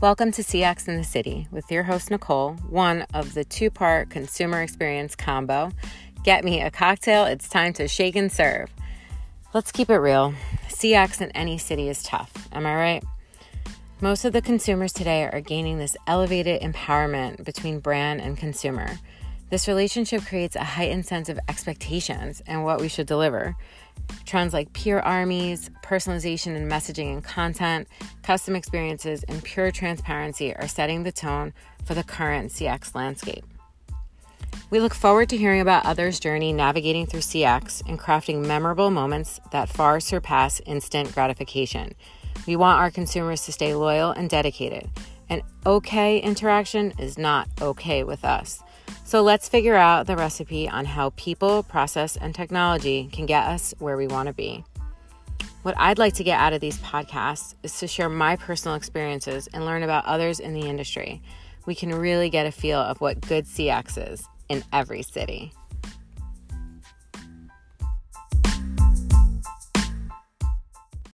Welcome to CX in the City with your host, Nicole, one of the two part consumer experience combo. Get me a cocktail, it's time to shake and serve. Let's keep it real. CX in any city is tough, am I right? Most of the consumers today are gaining this elevated empowerment between brand and consumer. This relationship creates a heightened sense of expectations and what we should deliver. Trends like peer armies, personalization in messaging and content, custom experiences, and pure transparency are setting the tone for the current CX landscape. We look forward to hearing about others' journey navigating through CX and crafting memorable moments that far surpass instant gratification. We want our consumers to stay loyal and dedicated. An okay interaction is not okay with us. So let's figure out the recipe on how people, process, and technology can get us where we want to be. What I'd like to get out of these podcasts is to share my personal experiences and learn about others in the industry. We can really get a feel of what good CX is in every city.